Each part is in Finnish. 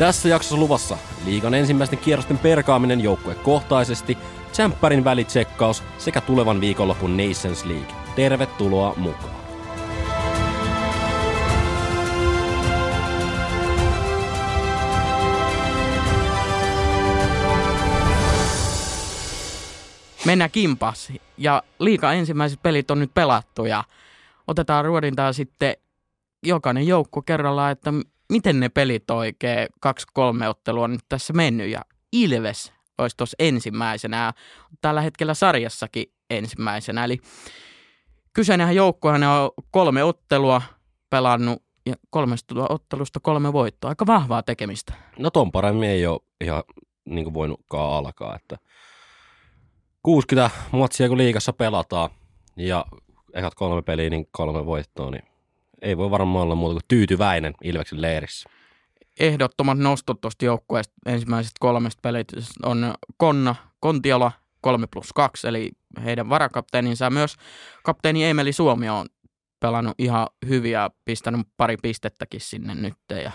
Tässä jaksossa luvassa liigan ensimmäisten kierrosten perkaaminen joukkuekohtaisesti, tsemppärin välitsekkaus sekä tulevan viikonlopun Nations League. Tervetuloa mukaan. Mennään kimpas. Ja liika ensimmäiset pelit on nyt pelattu ja otetaan ruodintaa sitten jokainen joukko kerrallaan, että miten ne pelit oikein, kaksi-kolme ottelua on nyt tässä mennyt ja Ilves olisi tuossa ensimmäisenä tällä hetkellä sarjassakin ensimmäisenä. Eli kyseinen joukkohan on kolme ottelua pelannut ja kolmesta ottelusta kolme voittoa. Aika vahvaa tekemistä. No ton paremmin ei ole ihan niin kuin voinutkaan alkaa, että 60 matsia kun liikassa pelataan ja ekat kolme peliä, niin kolme voittoa, niin ei voi varmaan olla muuta kuin tyytyväinen Ilveksen leirissä. Ehdottomat nostot tuosta joukkueesta ensimmäisestä kolmesta pelistä on Konna, Kontiola 3 plus 2, eli heidän varakapteeninsa myös kapteeni Emeli Suomi on pelannut ihan hyviä, pistänyt pari pistettäkin sinne nyt. Ja,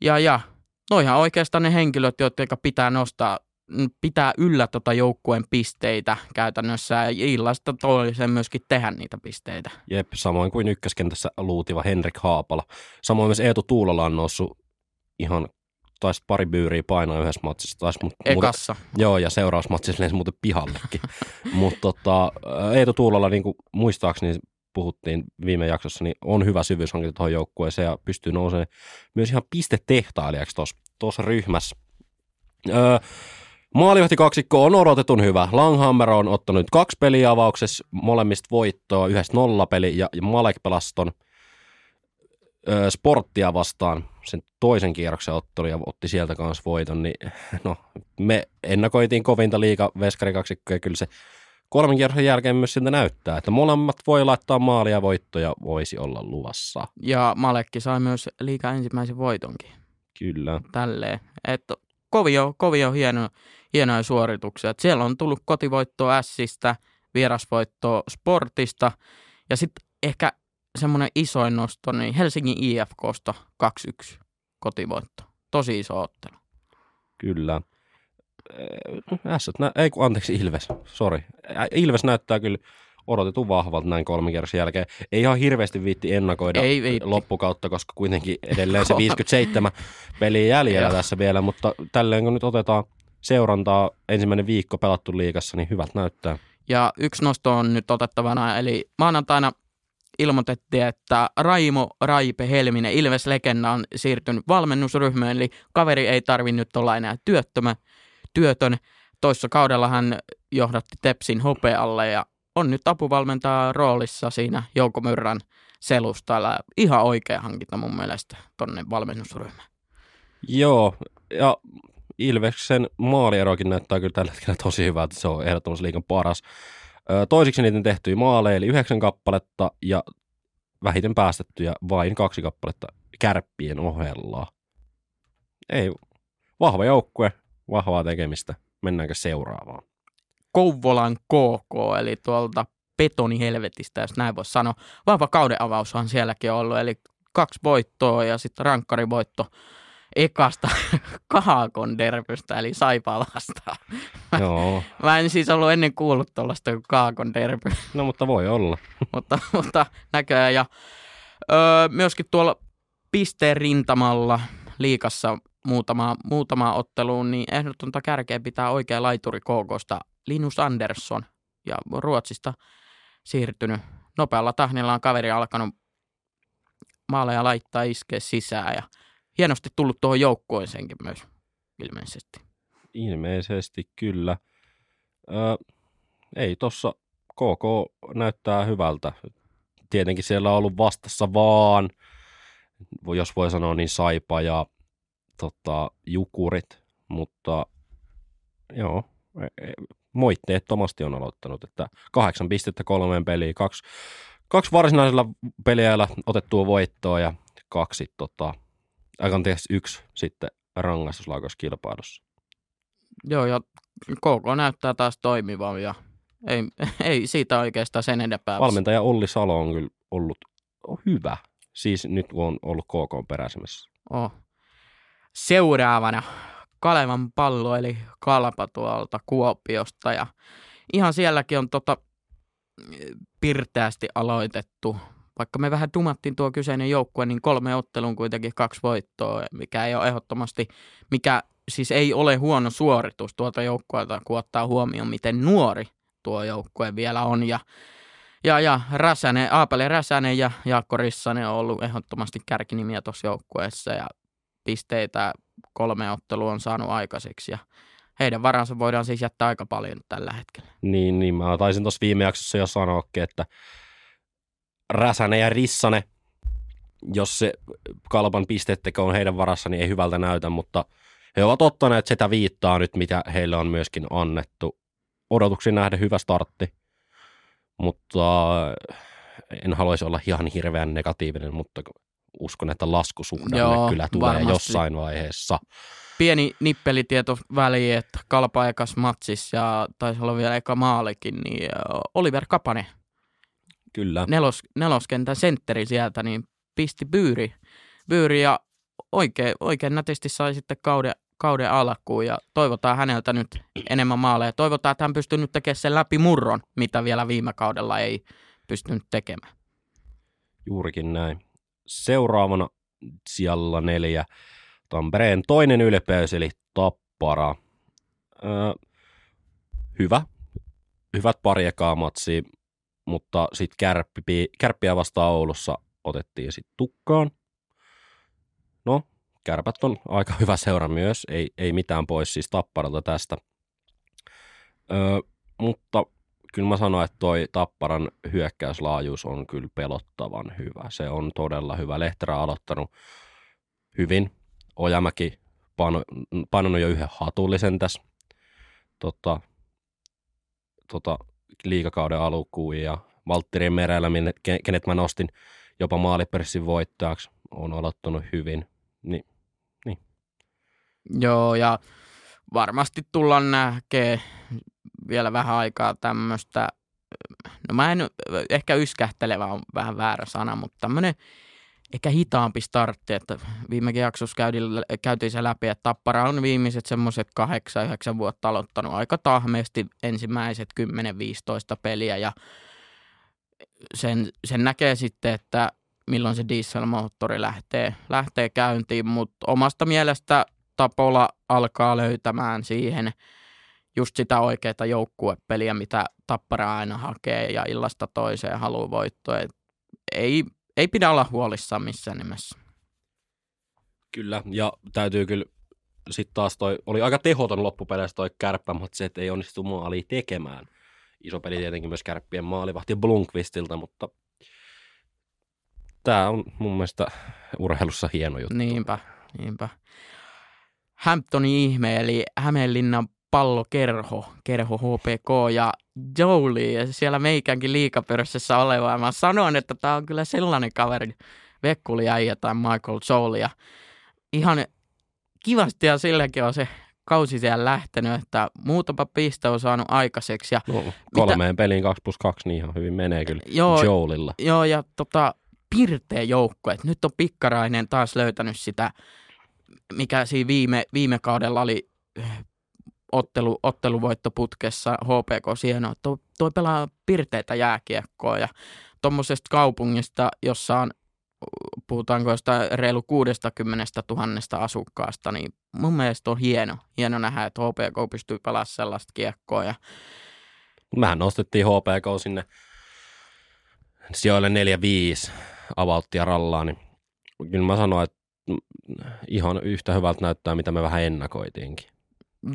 ja, ja noihan oikeastaan ne henkilöt, jotka pitää nostaa pitää yllä tota joukkueen pisteitä käytännössä ja illasta toiseen myöskin tehdä niitä pisteitä. Jep, samoin kuin ykköskentässä luutiva Henrik Haapala. Samoin myös Eetu Tuulola on noussut ihan taisi pari byyriä painaa yhdessä matsissa. Taisi, mut, Ekassa. Muuten, joo, ja seurausmatsissa lensi muuten pihallekin. Mutta tota, Eetu Tuulola, niin kuin muistaakseni puhuttiin viime jaksossa, niin on hyvä syvyyshankinta tuohon joukkueeseen ja pystyy nousemaan myös ihan pistetehtailijaksi tuossa ryhmässä. Öö, Maalivahti kaksikko on odotetun hyvä. Langhammer on ottanut kaksi peliä avauksessa, molemmista voittoa, yhdessä nollapeli ja, ja Malek Pelaston ö, sporttia vastaan sen toisen kierroksen ottelu ja otti sieltä kanssa voiton, niin no, me ennakoitiin kovinta liiga veskari kaksikko ja kyllä se kolmen kierroksen jälkeen myös siltä näyttää, että molemmat voi laittaa maalia ja voittoja voisi olla luvassa. Ja Malekki sai myös liiga ensimmäisen voitonkin. Kyllä. Tälleen. Että kovio, kovio hieno, hienoja suorituksia. Et siellä on tullut kotivoitto Sistä, vierasvoitto Sportista ja sitten ehkä semmoinen isoin nosto, niin Helsingin IFKsta 2-1 kotivoitto. Tosi iso ottelu. Kyllä. S, ei kun anteeksi Ilves, sori. Ilves näyttää kyllä odotetun vahvalta näin kolmen kierroksen jälkeen. Ei ihan hirveästi viitti ennakoida ei, ei. loppukautta, koska kuitenkin edelleen se 57 peliä jäljellä tässä vielä, mutta tälleen kun nyt otetaan seurantaa ensimmäinen viikko pelattu liikassa, niin hyvät näyttää. Ja yksi nosto on nyt otettavana, eli maanantaina ilmoitettiin, että Raimo Raipe Helminen, Ilves-legenda, on siirtynyt valmennusryhmään, eli kaveri ei tarvi nyt olla enää työttömä, työtön. Toissa kaudella hän johdatti Tepsin hopealle ja on nyt apuvalmentaja roolissa siinä Jouko Myrrän selustalla. Ihan oikea hankinta mun mielestä tonne valmennusryhmään. Joo, ja Ilveksen maalierokin näyttää kyllä tällä hetkellä tosi hyvältä. Se on ehdottomasti liikan paras. Toisiksi niiden tehtyjä maaleja, eli yhdeksän kappaletta ja vähiten päästettyjä vain kaksi kappaletta kärppien ohella. Ei, vahva joukkue, vahvaa tekemistä. Mennäänkö seuraavaan? Kouvolan KK, eli tuolta betonihelvetistä, jos näin voisi sanoa. Vahva kauden sielläkin on ollut, eli kaksi voittoa ja sitten rankkarivoitto ekasta Kaakon derbystä, eli. Mä, Joo. mä en siis ollut ennen kuullut tuollaista kuin Kaakon derby. No mutta voi olla. mutta, mutta näköjään. Ja öö, myöskin tuolla pisteen rintamalla liikassa muutama, muutama otteluun, niin ehdotonta kärkeä pitää oikea laituri KKsta Linus Andersson ja Ruotsista siirtynyt nopealla tahdilla on kaveri alkanut maaleja laittaa iskeä sisään ja hienosti tullut tuohon joukkueeseenkin myös ilmeisesti. Ilmeisesti kyllä. Ö, ei tossa KK näyttää hyvältä. Tietenkin siellä on ollut vastassa vaan, jos voi sanoa niin Saipa ja tota, Jukurit, mutta joo, e, e, moitteettomasti on aloittanut, että kahdeksan pistettä kolmeen peliin, kaksi, kaksi varsinaisella peliajalla otettua voittoa ja kaksi tota, anteeksi, yksi sitten rangaistuslaukauskilpailussa. Joo, ja KK näyttää taas toimivan ja ei, ei siitä oikeastaan sen enempää. Valmentaja Olli Salo on kyllä ollut hyvä, siis nyt kun on ollut KK peräisemässä. Oh. seuraavana Kalevan pallo, eli Kalpa tuolta Kuopiosta. Ja ihan sielläkin on tota, pirteästi aloitettu. Vaikka me vähän dumattiin tuo kyseinen joukkue, niin kolme ottelun kuitenkin kaksi voittoa, mikä ei ole ehdottomasti, mikä siis ei ole huono suoritus tuolta joukkueelta, kun ottaa huomioon, miten nuori tuo joukkue vielä on. Ja, ja, ja Räsänen, Aapeli Räsänen ja Jaakko Rissanen on ollut ehdottomasti kärkinimiä tuossa joukkueessa ja pisteitä kolme ottelua on saanut aikaiseksi. Ja heidän varansa voidaan siis jättää aika paljon tällä hetkellä. Niin, niin mä taisin tuossa viime jaksossa jo sanoakin, että Räsänen ja Rissanen, jos se kalpan pistettekö on heidän varassa, niin ei hyvältä näytä, mutta he ovat ottaneet sitä viittaa nyt, mitä heille on myöskin annettu. Odotuksiin nähden hyvä startti, mutta en haluaisi olla ihan hirveän negatiivinen, mutta uskon, että laskusuhdanne Joo, kyllä tulee varmasti. jossain vaiheessa. Pieni nippelitieto väliin, että kalpa ekas matsis ja taisi olla vielä eka maalikin, niin Oliver Kapane. Kyllä. Nelos, neloskentän sentteri sieltä, niin pisti byyri, byyri ja oikein, oikein nätisti sai sitten kauden, kauden alkuun ja toivotaan häneltä nyt enemmän maaleja. Toivotaan, että hän pystyy nyt tekemään sen läpi murron, mitä vielä viime kaudella ei pystynyt tekemään. Juurikin näin. Seuraavana siellä neljä Tampereen toinen ylpeys, eli Tappara. Öö, hyvä. Hyvät pari ekaa matsia, mutta sitten kärppi, kärppiä vastaan Oulussa otettiin sitten tukkaan. No, kärpät on aika hyvä seura myös, ei, ei mitään pois siis Tapparalta tästä. Öö, mutta kyllä mä sanoin, että toi Tapparan hyökkäyslaajuus on kyllä pelottavan hyvä. Se on todella hyvä. Lehterä aloittanut hyvin. Ojamäki painanut jo yhden hatullisen tässä tota, tota, liikakauden alkuun ja Valtterin merellä, kenet mä nostin jopa maaliperssin voittajaksi, on aloittanut hyvin. Niin, niin. Joo, ja varmasti tullaan näkee vielä vähän aikaa tämmöistä, no mä en, ehkä yskähtelevä on vähän väärä sana, mutta tämmöinen ehkä hitaampi startti, että viimekin jaksossa käytiin, käytiin se läpi, että Tappara on viimeiset semmoiset 8-9 vuotta aloittanut aika tahmeesti ensimmäiset 10-15 peliä ja sen, sen näkee sitten, että milloin se dieselmoottori lähtee, lähtee käyntiin, mutta omasta mielestä Tapola alkaa löytämään siihen – just sitä oikeaa joukkuepeliä, mitä Tappara aina hakee ja illasta toiseen haluaa voittoa. ei, ei pidä olla huolissaan missään nimessä. Kyllä, ja täytyy kyllä sitten taas toi, oli aika tehoton loppupeleissä toi kärppämatsi, että ei onnistu maalia tekemään. Iso peli tietenkin myös kärppien maalivahti Blunkvistilta, mutta tämä on mun mielestä urheilussa hieno juttu. Niinpä, niinpä. Hamptonin ihme, eli Hämeenlinnan pallokerho, kerho HPK ja Jolie ja siellä meikänkin liikapörssissä oleva. Ja mä sanoin, että tämä on kyllä sellainen kaveri, Vekkuli äijä tai Michael Jolie. Ja ihan kivasti ja silläkin on se kausi siellä lähtenyt, että muutama piste on saanut aikaiseksi. Ja no, kolmeen mitä... peliin 2 plus 2, niin ihan hyvin menee kyllä joo, Joelilla. Joo, ja tota, pirteä joukko. että nyt on Pikkarainen taas löytänyt sitä, mikä siinä viime, viime kaudella oli ottelu, otteluvoittoputkessa HPK Sieno. Tuo, tuo pelaa pirteitä jääkiekkoa ja tuommoisesta kaupungista, jossa on puhutaanko jostain reilu 60 000 asukkaasta, niin mun mielestä on hieno, hieno nähdä, että HPK pystyy pelaamaan sellaista kiekkoa. Ja... Mehän nostettiin HPK sinne sijoille 4-5 avauttia rallaa, niin kyllä mä sanoin, että ihan yhtä hyvältä näyttää, mitä me vähän ennakoitiinkin.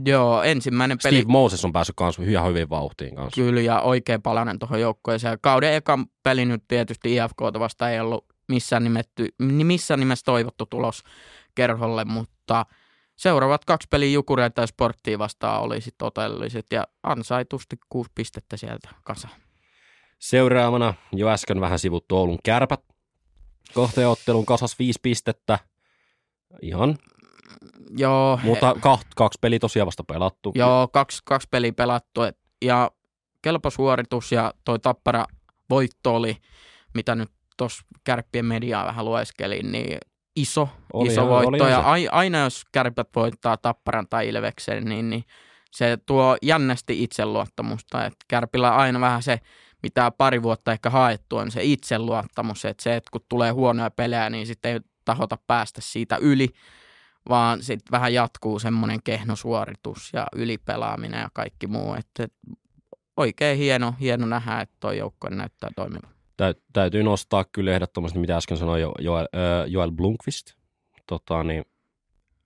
Joo, ensimmäinen peli. Steve Moses on päässyt kanssa ihan hyvin vauhtiin kanssa. Kyllä, ja oikein palanen tuohon joukkoeseen. Kauden ekan peli nyt tietysti IFK vasta ei ollut missään, nimetty, missään nimessä toivottu tulos kerholle, mutta seuraavat kaksi peliä Jukuria tai Sporttia vastaan oli sitten otelliset ja ansaitusti kuusi pistettä sieltä kasa. Seuraavana jo äsken vähän sivuttu Oulun kärpät. Kohteottelun kasas viisi pistettä. Ihan Joo. Mutta kaht, kaksi peliä tosiaan vasta pelattu. Joo, kaksi, kaksi peliä pelattu. Ja kelpo suoritus ja toi Tappara voitto oli, mitä nyt tuossa kärppien mediaa vähän lueskelin, niin iso, Oli iso voitto. olihan ja aina jos kärpät voittaa Tapparan tai Ilveksen, niin, niin se tuo jännästi itseluottamusta. Et kärpillä on aina vähän se, mitä pari vuotta ehkä haettu, on se itseluottamus. Että se, että kun tulee huonoja pelejä, niin sitten ei tahota päästä siitä yli, vaan sitten vähän jatkuu semmoinen kehnosuoritus ja ylipelaaminen ja kaikki muu. Että et oikein hieno, hieno nähdä, että tuo joukkue näyttää toimivan. Täy, täytyy nostaa kyllä ehdottomasti, mitä äsken sanoin jo, Joel, äh, Joel Blomqvist. Tota, niin,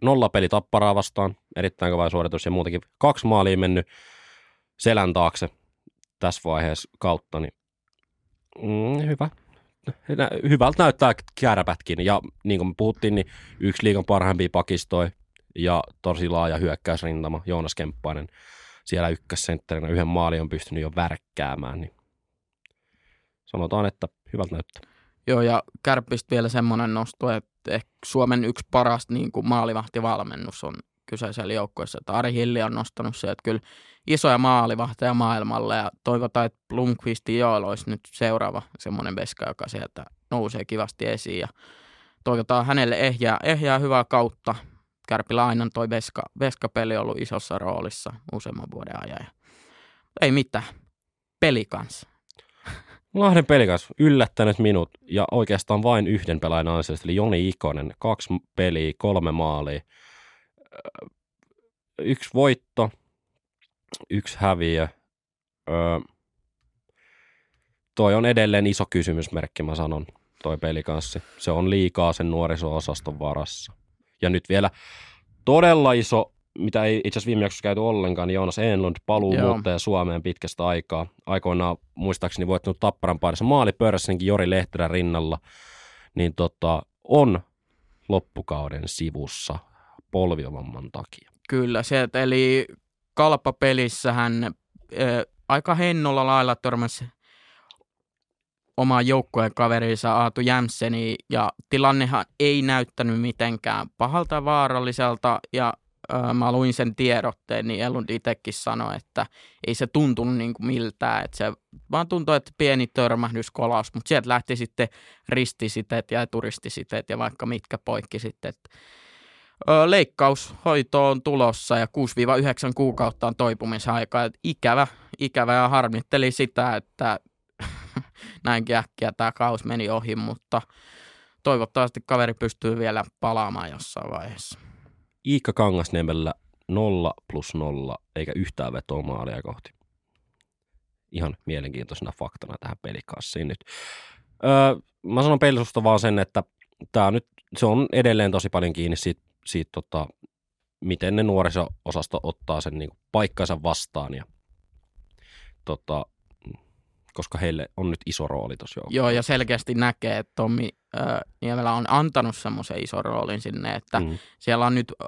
nolla peli tapparaa vastaan, erittäin kova suoritus ja muutenkin kaksi maalia mennyt selän taakse tässä vaiheessa kautta, niin mm, hyvä. Hyvältä näyttää kärpätkin ja niin kuin me puhuttiin, niin yksi liigan parhaimpia pakistoja ja tosi laaja hyökkäysrintama, Joonas Kemppainen siellä ykkössentterinä yhden maali on pystynyt jo värkkäämään, niin sanotaan, että hyvältä näyttää. Joo, ja Kärppistä vielä semmoinen nosto, että ehkä Suomen yksi paras niin kuin maalivahtivalmennus on kyseisellä joukkueessa. Ari Hilli on nostanut se, että kyllä isoja maalivahteja maailmalle ja toivotaan, että Blomqvist ja Joel olisi nyt seuraava semmoinen veska, joka sieltä nousee kivasti esiin ja toivotaan hänelle ehjää, ehjää hyvää kautta. Kärpillä aina toi veska, veskapeli on ollut isossa roolissa useamman vuoden ajan. Ja ei mitään. Peli kanssa. Lahden pelikas yllättänyt minut ja oikeastaan vain yhden pelaajan ansiosta, eli Joni Ikonen. Kaksi peliä, kolme maalia. Yksi voitto, yksi häviö. Öö, toi on edelleen iso kysymysmerkki, mä sanon, toi pelikanssi. Se on liikaa sen nuoriso-osaston varassa. Ja nyt vielä todella iso, mitä ei itse asiassa viime jaksossa käyty ollenkaan, niin Joonas Enlund paluu Joo. muuttaja Suomeen pitkästä aikaa. Aikoinaan muistaakseni voittanut Tapparan parissa maalipörssinkin Jori Lehterän rinnalla, niin tota, on loppukauden sivussa polviovamman takia. Kyllä, se, eli kalppapelissä hän ö, aika hennolla lailla törmäsi omaan joukkueen kaverinsa Aatu Jämseni ja tilannehan ei näyttänyt mitenkään pahalta vaaralliselta ja ö, mä luin sen tiedotteen, niin Elund itsekin sanoi, että ei se tuntunut niin kuin miltään, että se vaan tuntui, että pieni törmähdys kolaus, mutta sieltä lähti sitten ristisiteet ja turistisiteet ja vaikka mitkä poikki sitten, että leikkaushoito on tulossa ja 6-9 kuukautta on toipumisaika. Et ikävä, ikävä ja harmitteli sitä, että näinkin äkkiä tämä kaus meni ohi, mutta toivottavasti kaveri pystyy vielä palaamaan jossain vaiheessa. Iikka Kangasniemellä 0 plus 0, eikä yhtään vetoa maalia kohti. Ihan mielenkiintoisena faktana tähän pelikassiin nyt. Öö, mä sanon pelisusta vaan sen, että tää nyt, se on edelleen tosi paljon kiinni siitä, siitä tota, miten ne nuoriso-osasto ottaa sen niin paikkansa vastaan. Ja, tota, koska heille on nyt iso rooli tuossa joukkueessa. Joo, ja selkeästi näkee, että Tommi ö, Niemelä on antanut semmoisen ison roolin sinne, että Mm. siellä on nyt ö,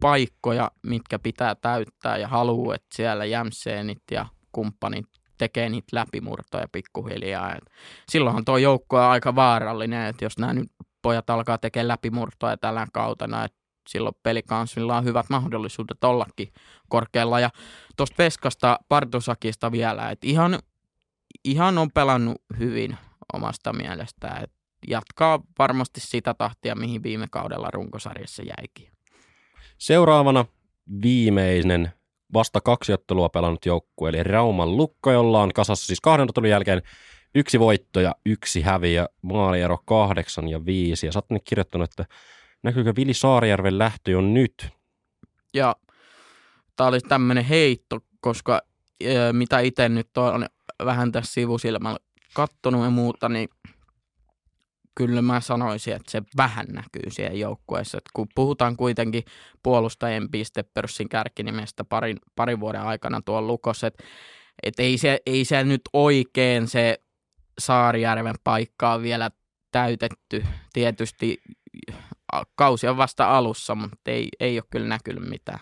paikkoja, mitkä pitää täyttää ja haluaa, että siellä jämseenit ja kumppanit tekee niitä läpimurtoja pikkuhiljaa. Et silloinhan tuo joukko on aika vaarallinen, että jos nämä nyt pojat alkaa tekemään läpimurtoja tällä kautena, että silloin pelikansilla on hyvät mahdollisuudet ollakin korkealla. Ja tuosta Peskasta, Partusakista vielä, että ihan, ihan on pelannut hyvin omasta mielestään. Et jatkaa varmasti sitä tahtia, mihin viime kaudella runkosarjassa jäikin. Seuraavana viimeinen vasta kaksi ottelua pelannut joukkue, eli Rauman Lukko, jolla on kasassa siis kahden ottelun jälkeen yksi voitto ja yksi häviö, maaliero kahdeksan ja viisi. Ja sä oot kirjoittanut, että näkyykö Vili Saarijärven lähtö jo nyt? Ja tämä olisi tämmöinen heitto, koska ö, mitä itse nyt on vähän tässä sivusilmällä kattonut ja muuta, niin kyllä mä sanoisin, että se vähän näkyy siellä joukkueessa. Et kun puhutaan kuitenkin puolustajien pistepörssin kärkinimestä parin, parin vuoden aikana tuolla Lukos, että et ei, se, ei se nyt oikein se Saarijärven paikka on vielä täytetty. Tietysti kausi on vasta alussa, mutta ei, ei ole kyllä näkynyt mitään.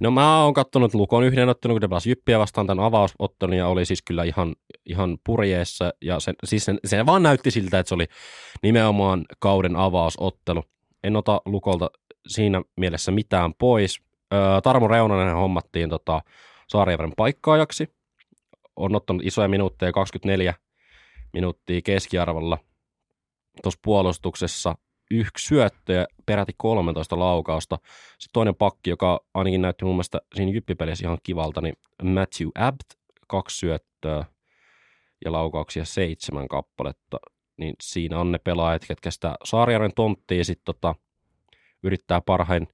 No mä oon kattonut Lukon yhden ottelun, kun ne Jyppiä vastaan tämän avausottelun ja oli siis kyllä ihan, ihan purjeessa. Ja sen, siis sen, se vaan näytti siltä, että se oli nimenomaan kauden avausottelu. En ota Lukolta siinä mielessä mitään pois. Öö, Tarmo Reunanen hommattiin tota, Saarijärven paikkaajaksi. On ottanut isoja minuutteja, 24 minuuttia keskiarvolla tuossa puolustuksessa. Yksi syöttö ja peräti 13 laukausta. Sitten toinen pakki, joka ainakin näytti mun mielestä siinä jyppipelissä ihan kivalta, niin Matthew Abt, kaksi syöttöä ja laukauksia seitsemän kappaletta. Niin siinä on ne pelaajat, ketkä sitä Saariaren tonttia sitten tota, yrittää parhain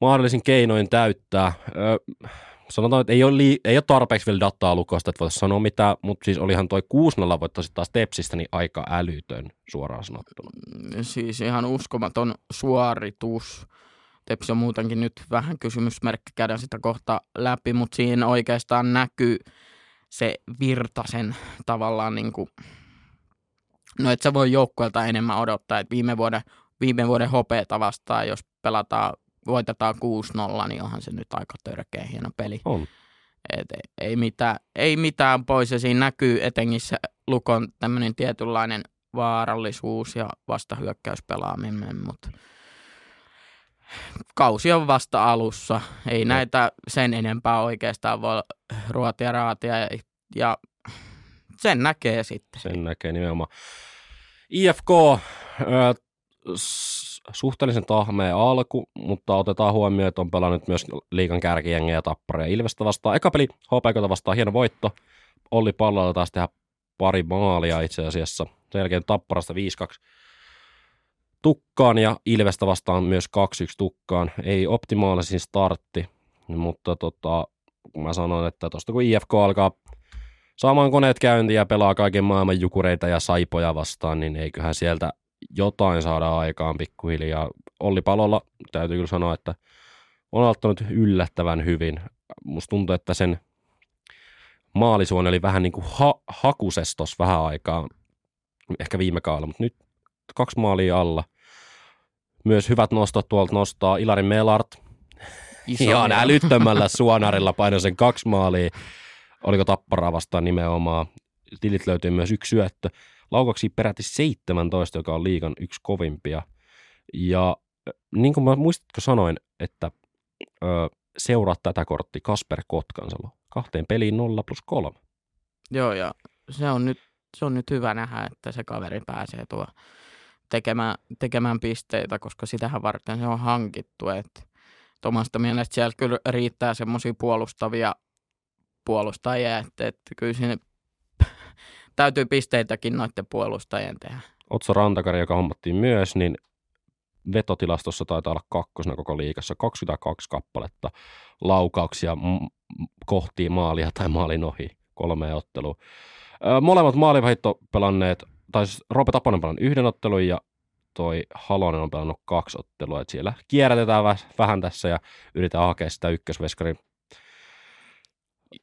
mahdollisin keinoin täyttää. Öö, sanotaan, että ei ole, lii- ei ole tarpeeksi vielä dataa lukosta, että voitaisiin sanoa mitään, mutta siis olihan toi 6-0 voitto sitten taas Tepsistä niin aika älytön suoraan sanottuna. Siis ihan uskomaton suoritus. Tepsi on muutenkin nyt vähän kysymysmerkki, käydään sitä kohta läpi, mutta siinä oikeastaan näkyy se Virtasen tavallaan niin kuin, no et sä voi joukkueelta enemmän odottaa, että viime vuoden, viime vuoden hopeeta vastaan, jos pelataan, voitetaan 6-0, niin onhan se nyt aika törkeä hieno peli. On. Et ei, mitään, ei mitään pois ja siinä näkyy etenkin se Lukon tämmöinen tietynlainen vaarallisuus ja vastahyökkäyspelaaminen, mutta kausi on vasta alussa. Ei no. näitä sen enempää oikeastaan voi ruotia raatia ja, ja sen näkee sitten. Sen näkee nimenomaan. IFK, äh, suhteellisen tahmea alku, mutta otetaan huomioon, että on pelannut myös liikan kärkijengejä ja tappara ja Ilvestä vastaan. Eka peli HPK vastaan hieno voitto. Olli pallolla taas tehdä pari maalia itse asiassa. Sen jälkeen tapparasta 5-2 tukkaan ja Ilvestä vastaan myös 2-1 tukkaan. Ei optimaalisin startti, mutta tota, mä sanon, että tuosta kun IFK alkaa saamaan koneet käyntiin ja pelaa kaiken maailman jukureita ja saipoja vastaan, niin eiköhän sieltä jotain saada aikaan pikkuhiljaa. Olli Palolla täytyy kyllä sanoa, että on aloittanut yllättävän hyvin. Musta tuntuu, että sen maalisuoni oli vähän niin kuin ha- hakusestos vähän aikaa, ehkä viime kaudella, mutta nyt kaksi maalia alla. Myös hyvät nostot tuolta nostaa Ilari Melart. Iso Ihan älyttömällä suonarilla painoi sen kaksi maalia. Oliko tapparaa vastaan nimenomaan. Tilit löytyy myös yksi syöttö. Laukaksi peräti 17, joka on liikan yksi kovimpia. Ja niin kuin mä muistatko sanoin, että ö, seuraa tätä kortti Kasper Kotkansalo. Kahteen peliin 0 plus 3. Joo, ja se on nyt, se on nyt hyvä nähdä, että se kaveri pääsee tuo tekemään, tekemään pisteitä, koska sitähän varten se on hankittu. Että omasta mielestä siellä kyllä riittää semmoisia puolustavia puolustajia, että, että kyllä siinä täytyy pisteitäkin noiden puolustajien tehdä. Otso Rantakari, joka hommattiin myös, niin vetotilastossa taitaa olla kakkosena koko liikassa 22 kappaletta laukauksia kohti maalia tai maalin ohi kolme ottelua. Molemmat maalivahit on pelanneet, tai siis Roope Taponen pelannut yhden ottelun ja toi Halonen on pelannut kaksi ottelua, että siellä kierrätetään vähän tässä ja yritetään hakea sitä ykkösveskarin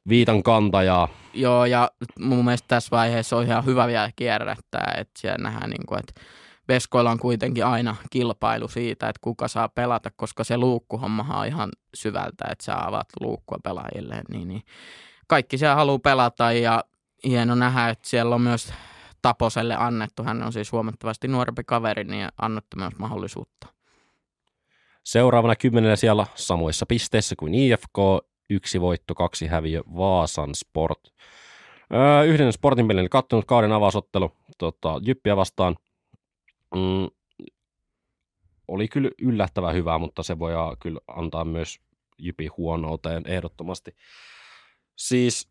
viitan kantajaa. Joo, ja mun mielestä tässä vaiheessa on ihan hyvä vielä kierrättää, että siellä nähdään, niin kuin, että Veskoilla on kuitenkin aina kilpailu siitä, että kuka saa pelata, koska se luukkuhommahan on ihan syvältä, että sä avaat luukkua pelaajille, niin, niin kaikki siellä haluaa pelata ja hieno nähdä, että siellä on myös Taposelle annettu, hän on siis huomattavasti nuorempi kaveri, niin annettu myös mahdollisuutta. Seuraavana kymmenellä siellä samoissa pisteissä kuin IFK, yksi voitto, kaksi häviö, Vaasan Sport. Öö, yhden sportin pelin kattonut kauden avausottelu tota, Jyppiä vastaan. Mm, oli kyllä yllättävän hyvä, mutta se voi kyllä antaa myös Jypi huonouteen ehdottomasti. Siis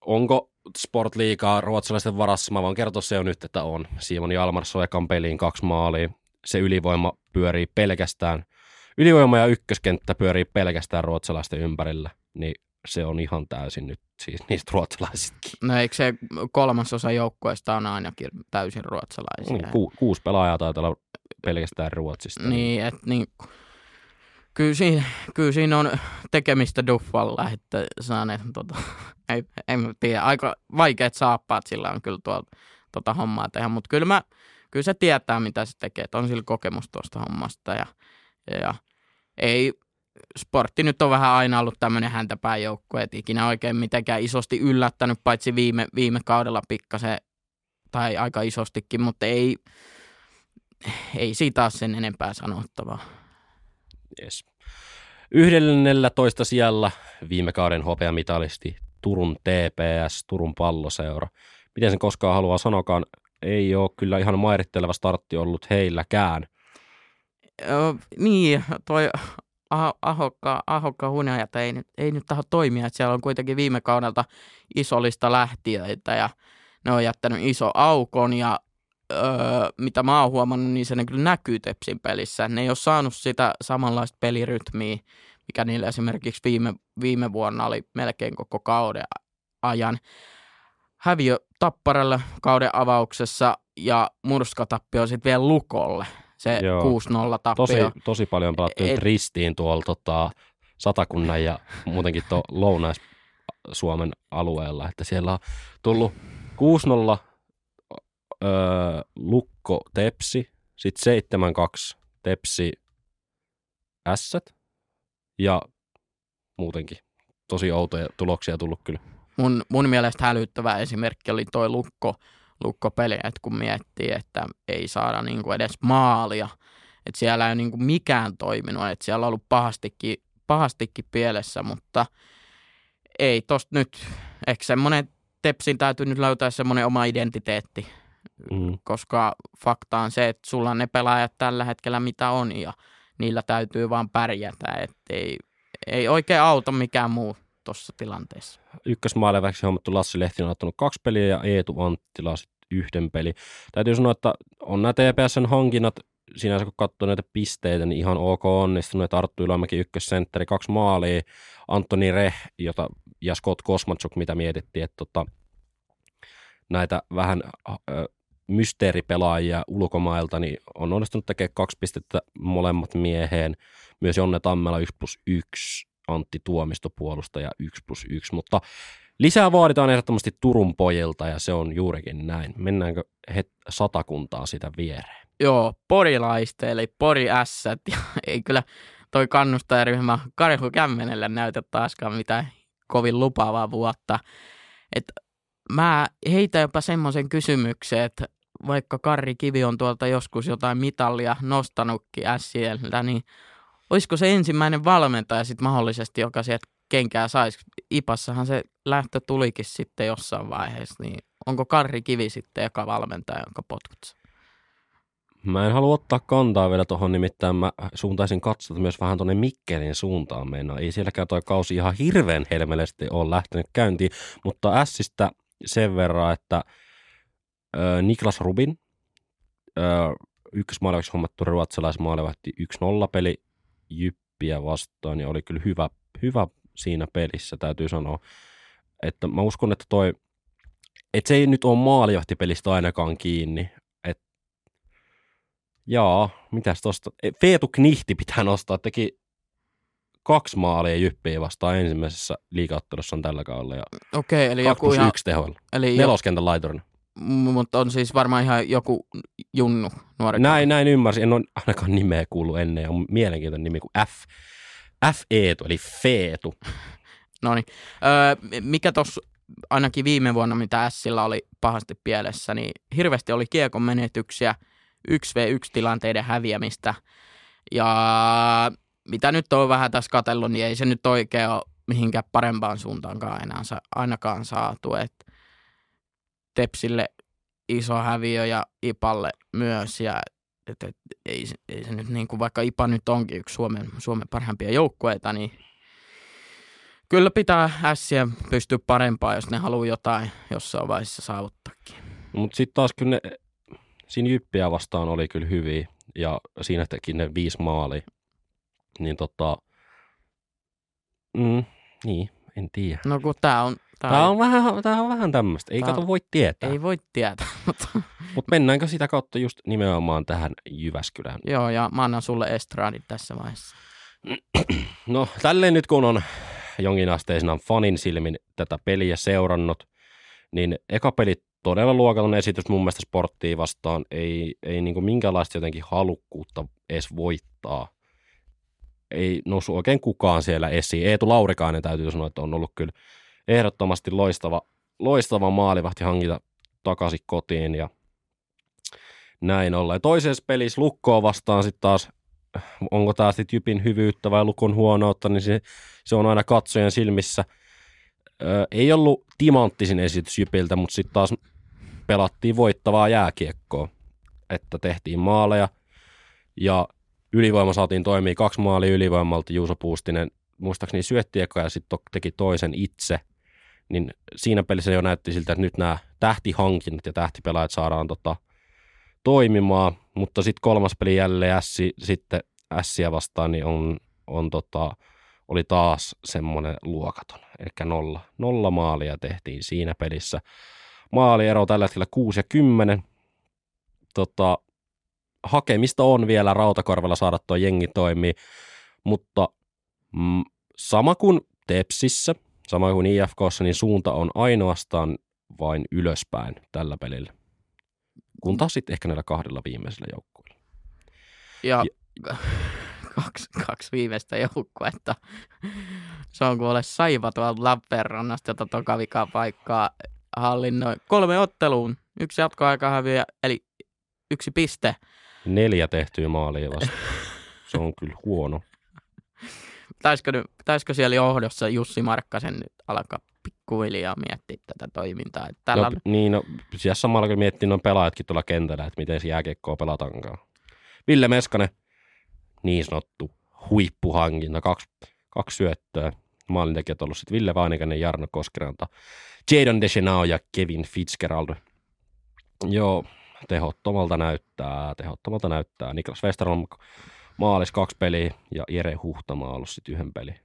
onko Sportliigaa ruotsalaisten varassa? Mä voin kertoa se jo nyt, että on. Simon Jalmarsson ekan peliin kaksi maalia. Se ylivoima pyörii pelkästään – ylivoima ja ykköskenttä pyörii pelkästään ruotsalaisten ympärillä, niin se on ihan täysin nyt siis niistä ruotsalaisistakin. No eikö se kolmasosa joukkueesta on ainakin täysin ruotsalaisia? Niin, ku, kuusi pelaajaa taitaa olla pelkästään Ruotsista. Niin, että niin, kyllä, siinä, kyllä siinä on tekemistä Duffalla, että saaneet, tota, ei, en tiedä, aika vaikeat saappaat sillä on kyllä tuolla tota hommaa tehdä, mutta kyllä, mä, kyllä se tietää, mitä se tekee, että on sillä kokemus tuosta hommasta ja, ja ei, sportti nyt on vähän aina ollut tämmöinen häntäpään joukkue, että ikinä oikein mitenkään isosti yllättänyt, paitsi viime, viime kaudella pikkasen, tai aika isostikin, mutta ei, ei siitä ole sen enempää sanottavaa. Yes. 11 siellä viime kauden hopeamitalisti Turun TPS, Turun palloseura. Miten sen koskaan haluaa sanokaan, ei ole kyllä ihan mairitteleva startti ollut heilläkään – niin, toi Aho- Ahokka, Ahokka hunajat ei nyt, ei nyt taho toimia. Että siellä on kuitenkin viime kaudelta iso lista lähtiöitä ja ne on jättänyt iso aukon ja öö, mitä mä oon huomannut, niin se kyllä näkyy Tepsin pelissä. Ne ei ole saanut sitä samanlaista pelirytmiä, mikä niillä esimerkiksi viime, viime vuonna oli melkein koko kauden ajan. Häviö Tapparalle kauden avauksessa ja murskatappio sitten vielä Lukolle. Se Joo. 6-0 tappio. Tosi, tosi paljon pelattu Et- ristiin tuolla tota, Satakunnan ja muutenkin tuo Lounais-Suomen alueella, että siellä on tullut 6-0 öö, Lukko Tepsi, sitten 7-2 Tepsi Ässät ja muutenkin tosi outoja tuloksia tullut kyllä. mun, mun mielestä hälyttävä esimerkki oli toi lukko, lukkopeli, että kun miettii, että ei saada niinku edes maalia, että siellä ei ole niinku mikään toiminut, että siellä on ollut pahastikin, pahastikin pielessä, mutta ei tosta nyt, ehkä semmoinen Tepsin täytyy nyt löytää semmoinen oma identiteetti, Mm. koska fakta on se, että sulla on ne pelaajat tällä hetkellä mitä on ja niillä täytyy vaan pärjätä, että ei, ei oikein auta mikään muu tuossa tilanteessa. ykkösmaaleväksi hommattu Lassi Lehtinen on ottanut kaksi peliä ja Eetu Anttila sit yhden peli. Täytyy sanoa, että on nämä TPSn hankinnat, sinänsä kun katsoo näitä pisteitä, niin ihan ok onnistunut, Arttu Ilomäki ykkössentteri, kaksi maalia, Antoni Reh jota, ja Scott Kosmatsuk, mitä mietittiin, että tota, näitä vähän ö, mysteeripelaajia ulkomailta, niin on onnistunut tekemään kaksi pistettä molemmat mieheen. Myös Jonne Tammela 1 plus 1, Antti Tuomisto puolustaja 1 plus 1, mutta lisää vaaditaan ehdottomasti Turun pojilta ja se on juurikin näin. Mennäänkö het satakuntaa sitä viereen? Joo, porilaiste, eli Pori Ässät. Ei kyllä toi kannustajaryhmä Karhu Kämmenelle näytä taaskaan mitään kovin lupaavaa vuotta. Et mä heitän jopa semmoisen kysymyksen, että vaikka Karri Kivi on tuolta joskus jotain mitallia nostanutkin Ässieltä, niin olisiko se ensimmäinen valmentaja sitten mahdollisesti, joka sieltä kenkää saisi? Ipassahan se lähtö tulikin sitten jossain vaiheessa, niin onko Karri Kivi sitten eka valmentaja, jonka potkut? Mä en halua ottaa kantaa vielä tuohon, nimittäin mä suuntaisin katsota myös vähän tuonne Mikkelin suuntaan mennä. Ei sielläkään toi kausi ihan hirveän helmellisesti ole lähtenyt käyntiin, mutta Ässistä sen verran, että Niklas Rubin, ö, ykkösmaalivaksi hommattu ruotsalaismaalivahti 1-0 peli Jyppiä vastaan ja oli kyllä hyvä, hyvä siinä pelissä, täytyy sanoa. Että mä uskon, että toi, että se ei nyt ole maalivahtipelistä ainakaan kiinni, Jaa, mitäs tosta? Feetu Knihti pitää nostaa, teki kaksi maalia Jyppiä vastaan ensimmäisessä liigaottelussa tällä kaudella ja Okei, eli 2 joku ihan, 1 tehoilla. eli jo, Neloskentän laiturina. Mutta on siis varmaan ihan joku junnu nuori. Näin, näin ymmärsin. En ole ainakaan nimeä kuullut ennen ja on mielenkiintoinen nimi kuin F. F. Eetu, eli Feetu. No niin. Öö, mikä tuossa ainakin viime vuonna, mitä Sillä oli pahasti pielessä, niin hirveästi oli kiekon menetyksiä, 1v1-tilanteiden häviämistä. Ja mitä nyt on vähän tässä katsellut, niin ei se nyt oikein ole mihinkään parempaan suuntaankaan enää ainakaan saatu. Et Tepsille iso häviö ja Ipalle myös. Ja et, et, ei, ei se nyt niin kuin, vaikka Ipa nyt onkin yksi Suomen, Suomen parhaimpia joukkueita, niin kyllä pitää ässiä pystyä parempaan, jos ne haluaa jotain jossain vaiheessa saavuttaakin. Mutta sitten taas kyllä ne, siinä Jyppiä vastaan oli kyllä hyviä ja siinä teki ne viisi maalia. Niin tota, mm, niin, en tiedä. No kun tää on... Tää Tämä on vähän, tää on vähän tämmöistä. Ei Tää kato voi tietää. Ei voi tietää, mutta Mutta mennäänkö sitä kautta just nimenomaan tähän Jyväskylään? joo, ja mä annan sulle estraadit tässä vaiheessa. No tälleen nyt kun on jonkinasteisena fanin silmin tätä peliä seurannut, niin eka peli todella luokallinen esitys mun mielestä sporttia vastaan. Ei, ei niinku minkäänlaista jotenkin halukkuutta edes voittaa. Ei noussut oikein kukaan siellä esiin. Eetu Laurikainen täytyy sanoa, että on ollut kyllä ehdottomasti loistava, loistava maalivahti hankita takaisin kotiin ja näin ollen. Toisessa pelissä Lukkoa vastaan sitten taas onko tämä sitten Jypin hyvyyttä vai Lukon huonoutta, niin se, se on aina katsojan silmissä. Ö, ei ollut timanttisin esitys Jypiltä, mutta sitten taas pelattiin voittavaa jääkiekkoa, että tehtiin maaleja ja Ylivoima saatiin toimii kaksi maalia ylivoimalta, Juuso Puustinen muistaakseni syötti eka ja sitten teki toisen itse, niin siinä pelissä jo näytti siltä, että nyt nämä tähtihankinnat ja tähtipelaajat saadaan tota, toimimaan, mutta sitten kolmas peli jälleen Ässi, sitten Ässiä vastaan, niin on, on tota, oli taas semmoinen luokaton, eli nolla, nolla maalia tehtiin siinä pelissä. Maaliero tällä hetkellä 6 ja 10. Tota, hakemista on vielä Rautakorvella saada tuo jengi toimii, mutta mm, sama kuin Tepsissä, sama kuin IFKssa, niin suunta on ainoastaan vain ylöspäin tällä pelillä. Kun taas sitten ehkä näillä kahdella viimeisellä joukkueella. Ja, ja kaksi, kaksi viimeistä joukkuetta. Se on kuin ole saiva tuolta Lappeenrannasta, jota toka vikaa paikkaa hallinnoi. Kolme otteluun, yksi jatkoaika häviö, eli yksi piste. Neljä tehtyä maalia vasta. Se on kyllä huono. Pitäisikö, pitäisikö siellä johdossa Jussi Markkasen nyt alkaa pikkuhiljaa miettiä tätä toimintaa? Että tällä... no, niin, no, siellä samalla kun miettii noin pelaajatkin tuolla kentällä, että miten se jääkiekkoa pelatankaan. Ville Meskanen, niin sanottu huippuhankinta, kaksi, kaksi syöttöä. Maalintekijät ollut sitten Ville Vainikainen, Jarno Koskiranta, Jadon Deschenau ja Kevin Fitzgerald. Joo, tehottomalta näyttää, tehottomalta näyttää. Niklas Westerholm maalis kaksi peliä ja Jere Huhtamaa ollut sitten yhden pelin.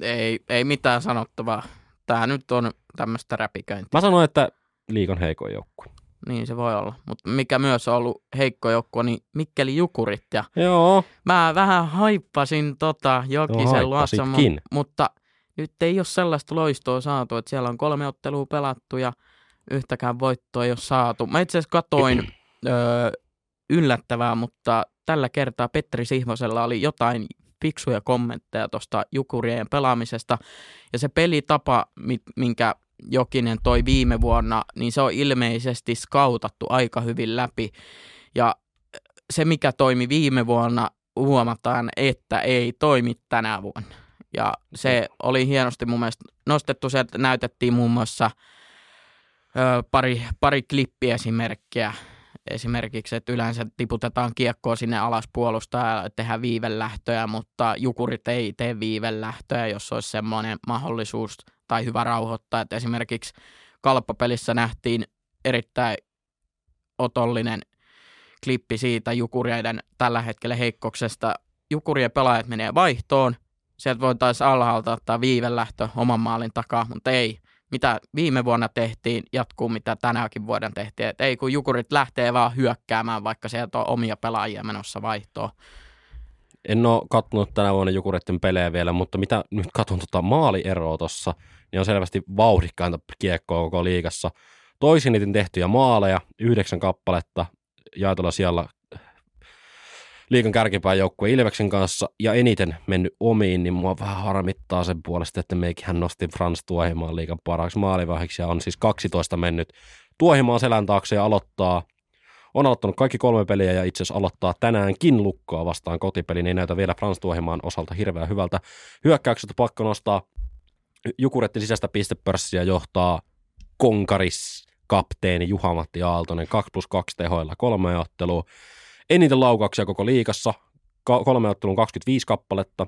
Ei, ei mitään sanottavaa. Tämä nyt on tämmöistä räpiköintiä. Mä sanoin, että liikon heikoin joukkue. Niin se voi olla. Mutta mikä myös on ollut heikko joukkue, niin Mikkeli Jukurit. Ja Joo. Mä vähän haippasin tota Jokisen luossa, mutta nyt ei ole sellaista loistoa saatu, että siellä on kolme ottelua pelattu ja yhtäkään voittoa ei ole saatu. Mä itse asiassa katoin öö, yllättävää, mutta tällä kertaa Petri Sihvosella oli jotain fiksuja kommentteja tuosta Jukurien pelaamisesta. Ja se pelitapa, minkä Jokinen toi viime vuonna, niin se on ilmeisesti skautattu aika hyvin läpi. Ja se, mikä toimi viime vuonna, huomataan, että ei toimi tänä vuonna. Ja se oli hienosti mun mielestä nostettu, se että näytettiin muun muassa ö, pari, pari klippiesimerkkiä esimerkiksi, että yleensä tiputetaan kiekkoa sinne alas puolustaa ja tehdään viivelähtöjä, mutta jukurit ei tee viivelähtöjä, jos olisi semmoinen mahdollisuus tai hyvä rauhoittaa. Että esimerkiksi kalppapelissä nähtiin erittäin otollinen klippi siitä jukureiden tällä hetkellä heikkoksesta. Jukurien pelaajat menee vaihtoon, sieltä voitaisiin alhaalta ottaa viivelähtö oman maalin takaa, mutta ei mitä viime vuonna tehtiin, jatkuu mitä tänäkin vuoden tehtiin. Et ei kun Jukurit lähtee vaan hyökkäämään, vaikka sieltä on omia pelaajia menossa vaihtoon. En ole katsonut tänä vuonna Jukuritten pelejä vielä, mutta mitä nyt katson tuota maalieroa tuossa, niin on selvästi vauhdikkainta kiekkoa koko liigassa. Toisin tehtyjä maaleja, yhdeksän kappaletta, jaetulla siellä liikan kärkipään joukkue Ilveksen kanssa ja eniten mennyt omiin, niin mua vähän harmittaa sen puolesta, että meikin nosti Frans Tuohimaan liikan parhaaksi maalivahdiksi ja on siis 12 mennyt Tuohimaan selän taakse ja aloittaa on aloittanut kaikki kolme peliä ja itse asiassa aloittaa tänäänkin lukkoa vastaan kotipeli, niin ei näytä vielä Frans Tuohimaan osalta hirveän hyvältä. Hyökkäyksestä pakko nostaa Jukuretti sisäistä pistepörssiä johtaa Konkaris kapteeni Juha-Matti Aaltonen 2 plus 2 tehoilla kolme ottelua eniten laukauksia koko liikassa, kolme ottelun 25 kappaletta.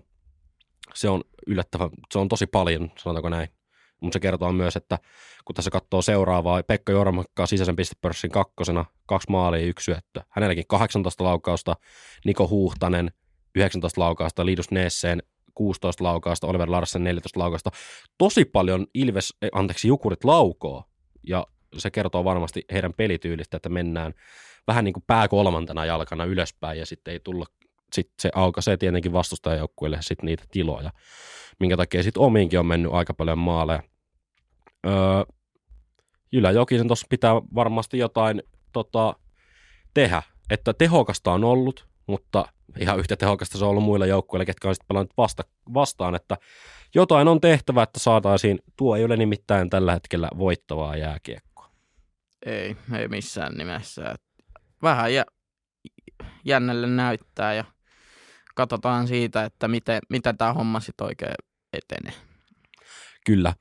Se on yllättävän, se on tosi paljon, sanotaanko näin. Mutta se kertoo myös, että kun tässä katsoo seuraavaa, Pekka Jormakka sisäisen pistepörssin kakkosena, kaksi maalia, yksi syöttö. Hänelläkin 18 laukausta, Niko Huhtanen 19 laukausta, Liidus Neesseen 16 laukausta, Oliver Larsen 14 laukausta. Tosi paljon Ilves, eh, anteeksi, Jukurit laukoo, ja se kertoo varmasti heidän pelityylistä, että mennään vähän niin kuin pää kolmantena jalkana ylöspäin ja sitten ei tulla, sitten se aukaisee tietenkin vastustajajoukkueelle sitten niitä tiloja, minkä takia sitten omiinkin on mennyt aika paljon maaleja. Öö, Jylä Jokisen tuossa pitää varmasti jotain tota, tehdä, että tehokasta on ollut, mutta ihan yhtä tehokasta se on ollut muilla joukkueilla, ketkä on sitten pelannut vasta, vastaan, että jotain on tehtävä, että saataisiin, tuo ei ole nimittäin tällä hetkellä voittavaa jääkiekkoa. Ei, ei missään nimessä vähän jä, jännälle näyttää ja katsotaan siitä, että miten, miten tämä homma sitten oikein etenee. Kyllä.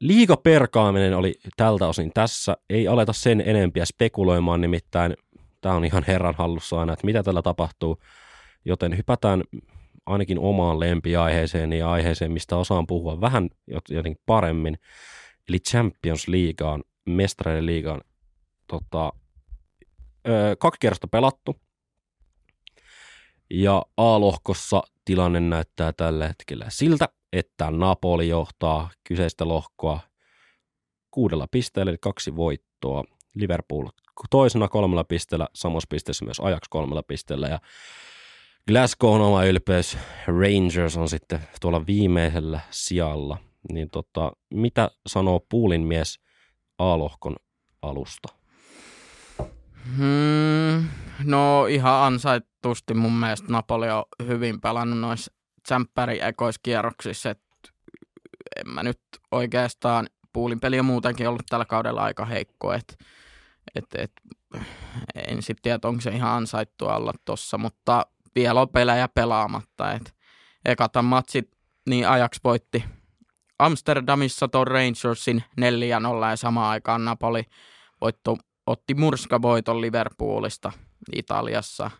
Liiga perkaaminen oli tältä osin tässä. Ei aleta sen enempiä spekuloimaan, nimittäin tämä on ihan herran hallussa aina, että mitä tällä tapahtuu. joten hypätään ainakin omaan lempiaiheeseen ja aiheeseen, mistä osaan puhua vähän jotenkin paremmin, eli Champions Leagueaan, mestareiden liigaan. Tota, kaksi kerrosta pelattu, ja A-lohkossa tilanne näyttää tällä hetkellä siltä, että Napoli johtaa kyseistä lohkoa kuudella pisteellä, eli kaksi voittoa. Liverpool toisena kolmella pisteellä, samassa pisteessä myös Ajax kolmella pisteellä ja Glasgow on oma ylpeys, Rangers on sitten tuolla viimeisellä sijalla. Niin tota, mitä sanoo Puulin mies A-lohkon alusta? Hmm, no ihan ansaitusti mun mielestä Napoli on hyvin pelannut noissa tsemppäri ekoiskierroksissa, että en mä nyt oikeastaan, Puulin peli on muutenkin ollut tällä kaudella aika heikko, että et, et, en sitten tiedä, onko se ihan ansaittua olla tossa, mutta vielä on pelejä pelaamatta. Et ekatan matsit, niin Ajax voitti Amsterdamissa tuon Rangersin 4-0 ja samaan aikaan Napoli voitto, otti murskavoiton Liverpoolista Italiassa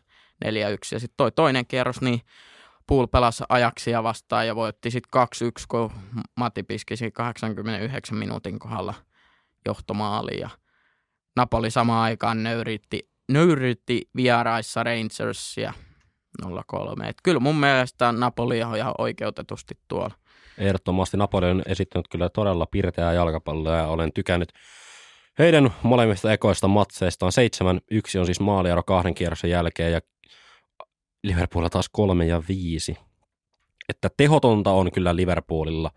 4-1. Ja sitten toi toinen kierros, niin Pool pelasi Ajaksia vastaan ja voitti sitten 2-1, kun Matti piskisi 89 minuutin kohdalla johtomaali. Ja Napoli samaan aikaan nöyritti, nöyritti vieraissa Rangersia 0-3. Et kyllä mun mielestä Napoli on ihan oikeutetusti tuolla. Ehdottomasti Napoli on esittänyt kyllä todella pirteää jalkapalloa ja olen tykännyt heidän molemmista ekoista matseistaan. 7-1 on siis maaliero kahden kierroksen jälkeen ja Liverpoolilla taas kolme ja viisi. Että tehotonta on kyllä Liverpoolilla,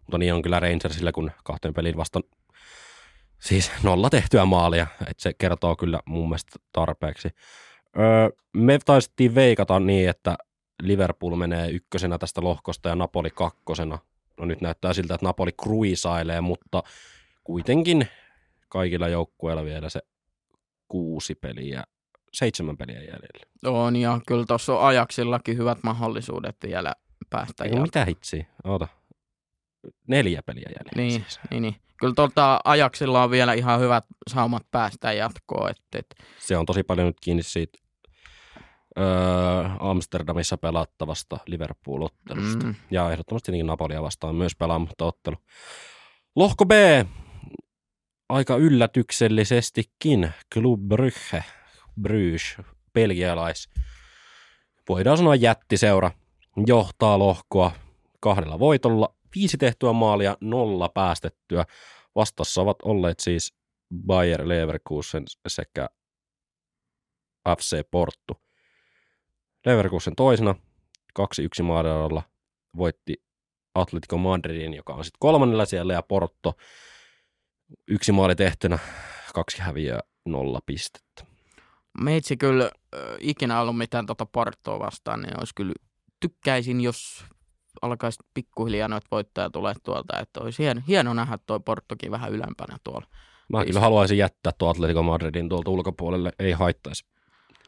mutta niin on kyllä Rangersilla, kun kahteen pelin vasta siis nolla tehtyä maalia. Että se kertoo kyllä mun mielestä tarpeeksi. Öö, me taisittiin veikata niin, että Liverpool menee ykkösenä tästä lohkosta ja Napoli kakkosena. No nyt näyttää siltä, että Napoli kruisailee, mutta kuitenkin kaikilla joukkueilla vielä se kuusi peliä, seitsemän peliä jäljellä. On ja kyllä tuossa on ajaksillakin hyvät mahdollisuudet vielä päästä. Eiku, mitä hitsi? Oota. Neljä peliä jäljellä. Niin, siis. niin, niin. Kyllä tuolta ajaksilla on vielä ihan hyvät saumat päästä jatkoon. Et, et. Se on tosi paljon nyt kiinni siitä öö, Amsterdamissa pelattavasta Liverpool-ottelusta. Mm. Ja ehdottomasti niin Napolia vastaan myös pelaamatta ottelu. Lohko B, aika yllätyksellisestikin Club Brugge, Bruges, belgialais. Voidaan sanoa jättiseura, johtaa lohkoa kahdella voitolla, viisi tehtyä maalia, nolla päästettyä. Vastassa ovat olleet siis Bayer Leverkusen sekä FC Porto. Leverkusen toisena 2-1 maalilla voitti Atletico Madridin, joka on sitten kolmannella siellä, ja Porto yksi maali tehtynä, kaksi häviöä, nolla pistettä. Meitsi kyllä äh, ikinä ollut mitään tuota Portoa vastaan, niin olisi kyllä tykkäisin, jos alkaisi pikkuhiljaa noita voittajia tulee tuolta, että olisi hieno, hieno nähdä tuo Portokin vähän ylempänä tuolla. Mä kyllä haluaisin jättää tuo Atletico Madridin tuolta ulkopuolelle, ei haittaisi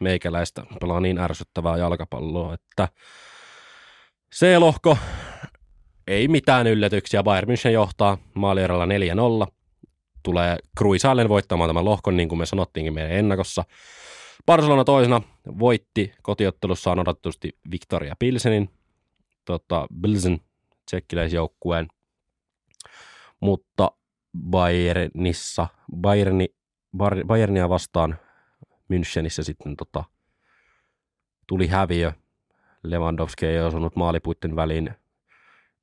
meikäläistä pelaa niin ärsyttävää jalkapalloa, että C-lohko, ei mitään yllätyksiä. Bayern München johtaa maalieralla 4-0. Tulee Kruisalen voittamaan tämän lohkon, niin kuin me sanottiinkin meidän ennakossa. Barcelona toisena voitti kotiottelussaan odotetusti Victoria Pilsenin, tota, Pilsen tsekkiläisjoukkueen, mutta Bayernissa, Bayerni, Bayernia vastaan Münchenissä sitten tota, tuli häviö. Lewandowski ei osunut maalipuitten väliin.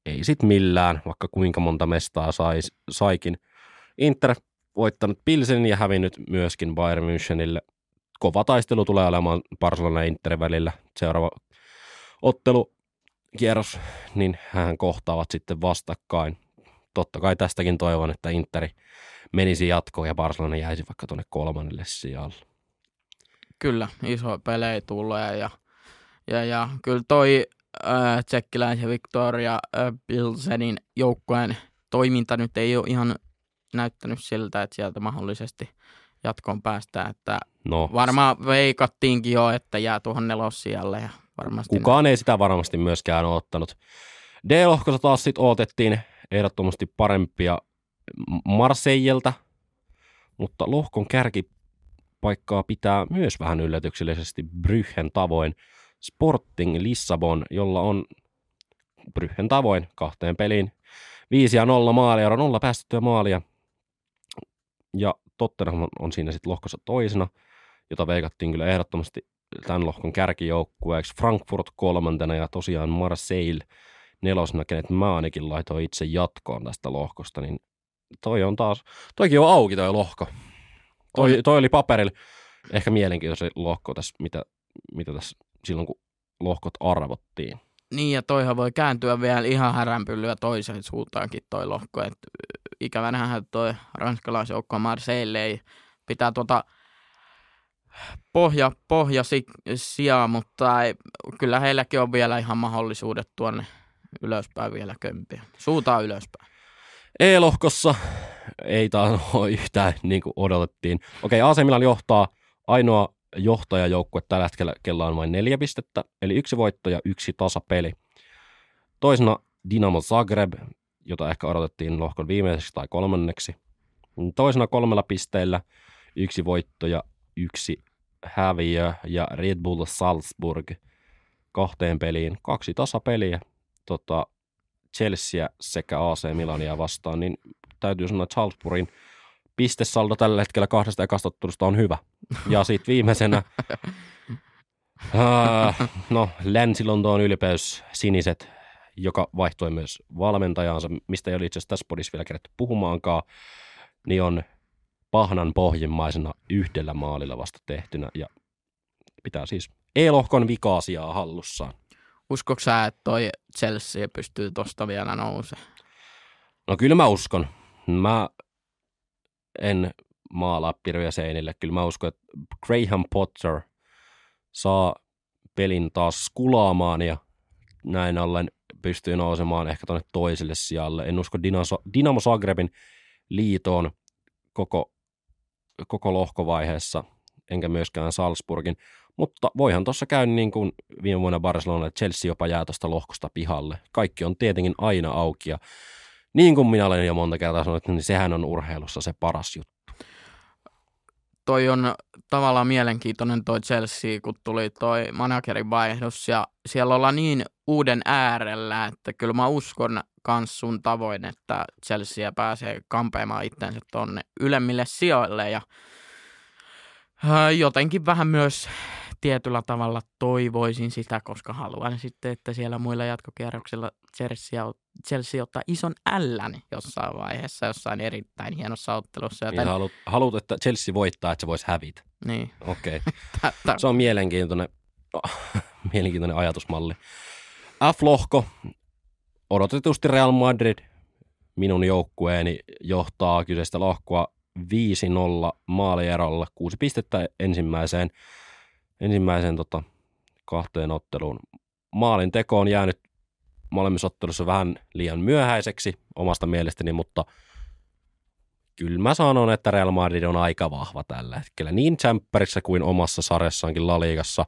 Ei sit millään, vaikka kuinka monta mestaa sai, saikin. Inter voittanut Pilsenin ja hävinnyt myöskin Bayern Münchenille. Kova taistelu tulee olemaan Barcelona ja Interin välillä. Seuraava ottelu kierros, niin hän kohtaavat sitten vastakkain. Totta kai tästäkin toivon, että Interi menisi jatkoon ja Barcelona jäisi vaikka tuonne kolmannelle sijalle. Kyllä, iso pelejä tulee ja, ja, ja kyllä toi äh, tsekkiläisen Victoria äh, Pilsenin joukkueen toiminta nyt ei ole ihan näyttänyt siltä, että sieltä mahdollisesti jatkoon päästään. Että no, varmaan veikattiinkin jo, että jää tuohon nelossijalle. Ja varmasti kukaan ne... ei sitä varmasti myöskään ole ottanut. D-lohkossa taas sitten odotettiin ehdottomasti parempia Marseiljeltä, mutta lohkon kärki paikkaa pitää myös vähän yllätyksellisesti Bryhen tavoin. Sporting Lissabon, jolla on Bryhen tavoin kahteen peliin 5 ja 0 maalia, nolla päästettyä maalia. Ja Tottenham on siinä sitten lohkossa toisena, jota veikattiin kyllä ehdottomasti tämän lohkon kärkijoukkueeksi. Frankfurt kolmantena ja tosiaan Marseille nelosena, kenet mä ainakin laitoin itse jatkoon tästä lohkosta, niin toi on taas, toikin on auki toi lohko. Toi, toi oli paperilla ehkä mielenkiintoinen lohko tässä, mitä, mitä tässä silloin, kun lohkot arvottiin. Niin, ja toihan voi kääntyä vielä ihan häränpyllyä toiseen suuntaankin toi lohko. Et ikävä nähdä, että toi ranskalaisjoukko Marseille ei pitää tuota pohja, pohja si, sijaa, mutta ei, kyllä heilläkin on vielä ihan mahdollisuudet tuonne ylöspäin vielä kömpiä. Suutaan ylöspäin. E-lohkossa ei taas ole yhtään niin kuin odotettiin. Okei, AC Milan johtaa ainoa johtajajoukkue tällä hetkellä, kella on vain neljä pistettä, eli yksi voitto ja yksi tasapeli. Toisena Dinamo Zagreb, jota ehkä odotettiin lohkon viimeiseksi tai kolmanneksi. Toisena kolmella pisteellä yksi voitto ja yksi häviö ja Red Bull Salzburg kahteen peliin, kaksi tasapeliä tota, Chelsea sekä AC Milania vastaan, niin täytyy sanoa, että Salzburgin pistesaldo tällä hetkellä kahdesta ekastottelusta on hyvä. Ja sitten viimeisenä, uh, no Länsi-Lontoon ylpeys siniset, joka vaihtoi myös valmentajansa, mistä ei ole itse asiassa tässä podissa vielä kerätty puhumaankaan, niin on pahnan pohjimmaisena yhdellä maalilla vasta tehtynä ja pitää siis E-lohkon vika-asiaa hallussaan. Uskotko sä, että toi Chelsea pystyy tosta vielä nousemaan? No kyllä mä uskon. Mä en maalaa piruja seinille. Kyllä mä uskon, että Graham Potter saa pelin taas skulaamaan ja näin ollen pystyy nousemaan ehkä tuonne toiselle sijalle. En usko Dinamo, Zagrebin liitoon koko, koko lohkovaiheessa, enkä myöskään Salzburgin. Mutta voihan tuossa käydä niin kuin viime vuonna Barcelona, että Chelsea jopa jää tuosta lohkosta pihalle. Kaikki on tietenkin aina auki ja niin kuin minä olen jo monta kertaa sanonut, niin sehän on urheilussa se paras juttu. Toi on tavallaan mielenkiintoinen toi Chelsea, kun tuli toi managerin vaihdos ja siellä ollaan niin uuden äärellä, että kyllä mä uskon kans sun tavoin, että Chelsea pääsee kampeamaan itsensä tonne ylemmille sijoille ja jotenkin vähän myös tietyllä tavalla toivoisin sitä, koska haluan sitten, että siellä muilla jatkokierroksilla Chelsea, Chelsea ottaa ison ällän jossain vaiheessa, jossain erittäin hienossa ottelussa. Joten... Niin haluat, haluat, että Chelsea voittaa, että se voisi hävitä. Niin. Okei. Okay. se on mielenkiintoinen, mielenkiintoinen ajatusmalli. F-lohko, odotetusti Real Madrid, minun joukkueeni, johtaa kyseistä lohkoa 5-0 maalierolla, kuusi pistettä ensimmäiseen ensimmäiseen tota, kahteen otteluun. Maalin teko on jäänyt molemmissa ottelussa vähän liian myöhäiseksi omasta mielestäni, mutta kyllä mä sanon, että Real Madrid on aika vahva tällä hetkellä, niin Champerissa kuin omassa sarjassaankin La Ligassa.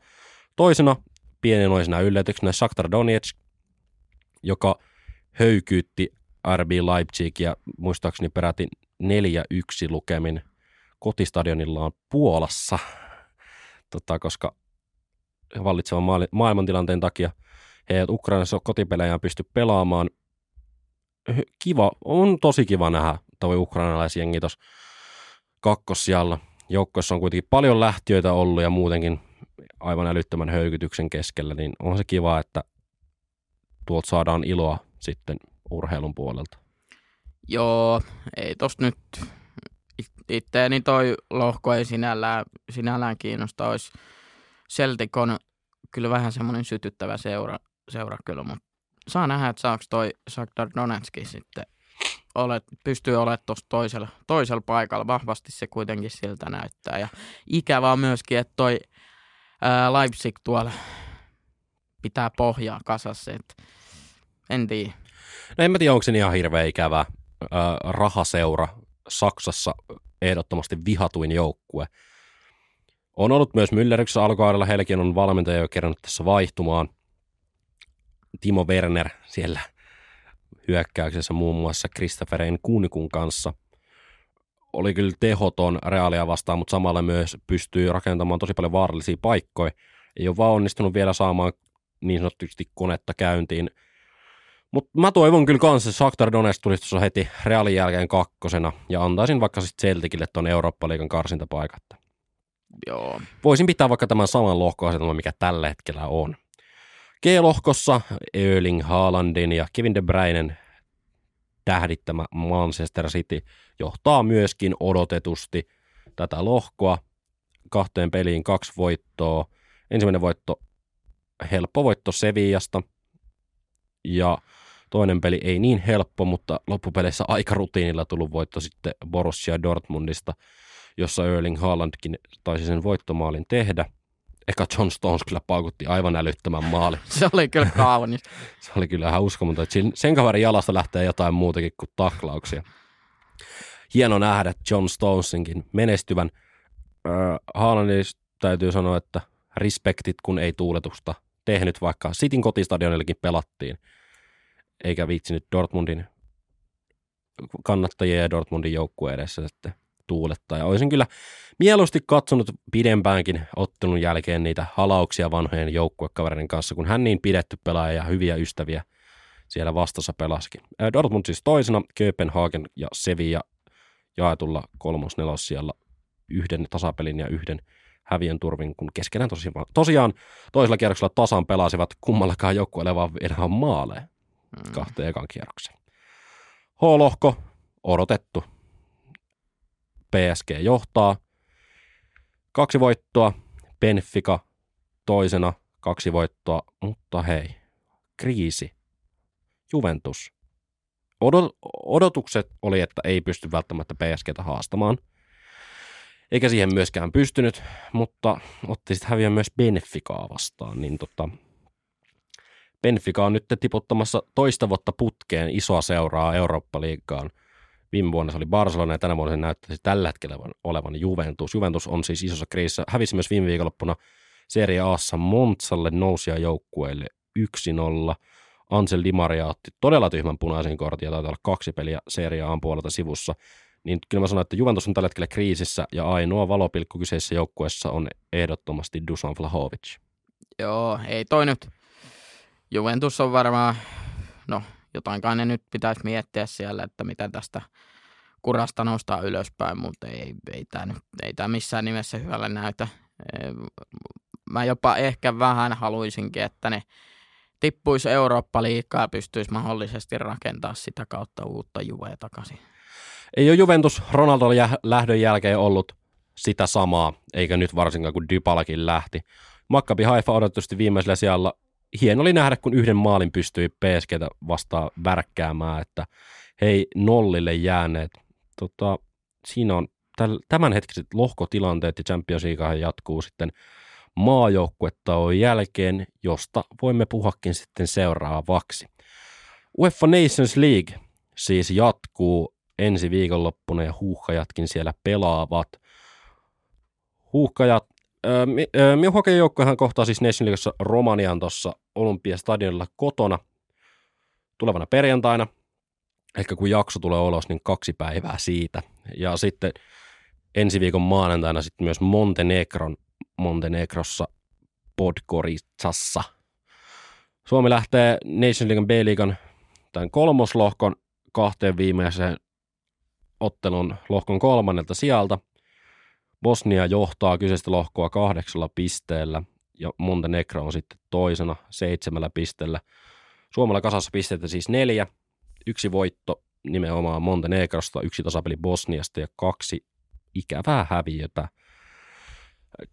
Toisena pienenoisena yllätyksenä Shakhtar Donetsk, joka höykyytti RB Leipzigia muistaakseni peräti 4-1 lukemin kotistadionillaan Puolassa tota, koska vallitsevan maailmantilanteen takia he eivät Ukrainassa kotipelejä pysty pelaamaan. Kiva, on tosi kiva nähdä toi ukrainalaisjengi tuossa kakkossijalla. Joukkoissa on kuitenkin paljon lähtiöitä ollut ja muutenkin aivan älyttömän höykytyksen keskellä, niin on se kiva, että tuolta saadaan iloa sitten urheilun puolelta. Joo, ei tos nyt itteeni toi lohko ei sinällään, sinällään kiinnosta. Olisi Celtic on kyllä vähän semmoinen sytyttävä seura, seura kyllä, mutta saa nähdä, että saako toi Shakhtar Donetski sitten olet, pystyy olemaan tuossa toisella, toisella paikalla. Vahvasti se kuitenkin siltä näyttää. Ja ikävää myöskin, että toi ää, Leipzig tuolla pitää pohjaa kasassa. Et en tiedä. No en mä tiedä, onko se ihan hirveä ikävä ää, rahaseura Saksassa ehdottomasti vihatuin joukkue. On ollut myös Mülleriksessä alkuaudella, heilläkin on valmentaja jo kerännyt tässä vaihtumaan. Timo Werner siellä hyökkäyksessä muun muassa Christopherein Kunikun kanssa. Oli kyllä tehoton reaalia vastaan, mutta samalla myös pystyy rakentamaan tosi paljon vaarallisia paikkoja. Ei ole vaan onnistunut vielä saamaan niin sanotusti konetta käyntiin. Mutta mä toivon kyllä kanssa, että Shakhtar Donetsk tulisi tuossa heti Realin jälkeen kakkosena ja antaisin vaikka sitten Celticille tuon Eurooppa-liigan karsintapaikatta. Joo. Voisin pitää vaikka tämän saman lohkoasetelman, mikä tällä hetkellä on. G-lohkossa Erling Haalandin ja Kevin De Bruynen tähdittämä Manchester City johtaa myöskin odotetusti tätä lohkoa kahteen peliin kaksi voittoa. Ensimmäinen voitto, helppo voitto Sevillasta ja toinen peli ei niin helppo, mutta loppupeleissä aika rutiinilla tullut voitto sitten Borussia Dortmundista, jossa Erling Haalandkin taisi sen voittomaalin tehdä. Eka John Stones kyllä paukutti aivan älyttömän maali. Se oli kyllä kaunis. Se oli kyllä ihan uskomaton, että sen kaverin jalasta lähtee jotain muutakin kuin taklauksia. Hieno nähdä John Stonesinkin menestyvän. Haalandista täytyy sanoa, että respektit kun ei tuuletusta tehnyt, vaikka Sitin kotistadionillekin pelattiin, eikä viitsinyt Dortmundin kannattajia ja Dortmundin joukkueen edessä sitten tuuletta. Ja olisin kyllä mieluusti katsonut pidempäänkin ottelun jälkeen niitä halauksia vanhojen joukkuekavereiden kanssa, kun hän niin pidetty pelaaja ja hyviä ystäviä siellä vastassa pelaskin. Dortmund siis toisena, Köpenhagen ja Sevilla jaetulla kolmos siellä yhden tasapelin ja yhden häviön turvin, kun keskenään tosiaan, tosiaan toisella kierroksella tasan pelasivat kummallakaan joukkueelle vaan enää maaleja mm. kahteen ekan kierrokseen. H-lohko, odotettu. PSG johtaa. Kaksi voittoa. Benfica toisena kaksi voittoa, mutta hei, kriisi. Juventus. Odot- odotukset oli, että ei pysty välttämättä PSGtä haastamaan. Eikä siihen myöskään pystynyt, mutta otti sitten häviä myös Benficaa vastaan. Niin tota, Benfica on nyt tiputtamassa toista vuotta putkeen isoa seuraa Eurooppa-liigaan. Viime vuonna se oli Barcelona ja tänä vuonna se näyttäisi tällä hetkellä olevan Juventus. Juventus on siis isossa kriisissä. Hävisi myös viime viikonloppuna Serie Aassa Montsalle nousia joukkueelle 1-0. Ansel Di Maria otti todella tyhmän punaisen kortin ja taitaa olla kaksi peliä Serie A puolelta sivussa. Niin kyllä mä sanon, että Juventus on tällä hetkellä kriisissä ja ainoa valopilkku kyseisessä joukkueessa on ehdottomasti Dusan Vlahovic. Joo, ei toi nyt Juventus on varmaan, no jotainkaan ne nyt pitäisi miettiä siellä, että mitä tästä kurasta nostaa ylöspäin, mutta ei, ei tämä ei missään nimessä hyvällä näytä. Mä jopa ehkä vähän haluaisinkin, että ne tippuisi Eurooppa-liikaa ja pystyisi mahdollisesti rakentaa sitä kautta uutta Juvea takaisin. Ei ole Juventus Ronaldon lähdön jälkeen ollut sitä samaa, eikä nyt varsinkaan kun Dybalakin lähti. Maccabi Haifa odotusti viimeisellä sijalla hieno oli nähdä, kun yhden maalin pystyi PSGtä vastaan värkkäämään, että hei nollille jääneet. Tota, siinä on tämänhetkiset lohkotilanteet ja Champions League jatkuu sitten maajoukkuettaon jälkeen, josta voimme puhakin sitten seuraavaksi. UEFA Nations League siis jatkuu ensi viikonloppuna ja huuhkajatkin siellä pelaavat. Huuhkajat Minun hokejoukkohan kohtaa siis Nation Romanian tuossa Olympiastadionilla kotona tulevana perjantaina. Ehkä kun jakso tulee ulos, niin kaksi päivää siitä. Ja sitten ensi viikon maanantaina sitten myös Montenegron, Montenegrossa Podgoricassa. Suomi lähtee Nation Leaguean B-liigan tämän kolmoslohkon kahteen viimeiseen ottelun lohkon kolmannelta sijalta – Bosnia johtaa kyseistä lohkoa kahdeksalla pisteellä ja Montenegro on sitten toisena seitsemällä pisteellä. Suomella kasassa pisteitä siis neljä, yksi voitto nimenomaan Montenegrosta, yksi tasapeli Bosniasta ja kaksi ikävää häviötä.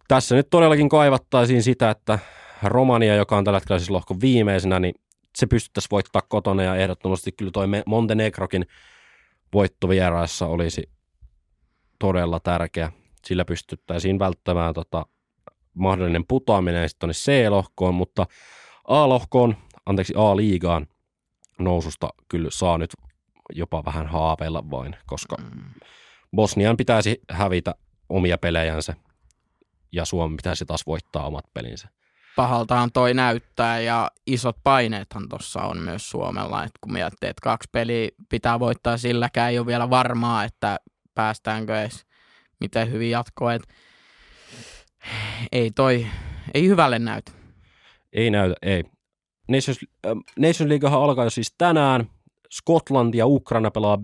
Tässä nyt todellakin kaivattaisiin sitä, että Romania, joka on tällä hetkellä siis lohkon viimeisenä, niin se pystyttäisiin voittaa kotona ja ehdottomasti kyllä toi Montenegrokin voitto vieraissa olisi todella tärkeä sillä pystyttäisiin välttämään tota, mahdollinen putoaminen sitten tuonne C-lohkoon, mutta A-lohkoon, anteeksi A-liigaan noususta kyllä saa nyt jopa vähän haaveilla vain, koska mm. Bosnian pitäisi hävitä omia pelejänsä ja Suomi pitäisi taas voittaa omat pelinsä. Pahaltaan toi näyttää ja isot paineethan tuossa on myös Suomella, että kun miettii, että kaksi peliä pitää voittaa silläkään, ei ole vielä varmaa, että päästäänkö edes miten hyvin jatkoa. Et ei toi, ei hyvälle näytä. Ei näytä, ei. Nations, äh, Nations Leaguehan alkaa jo siis tänään. Skotlanti ja Ukraina pelaa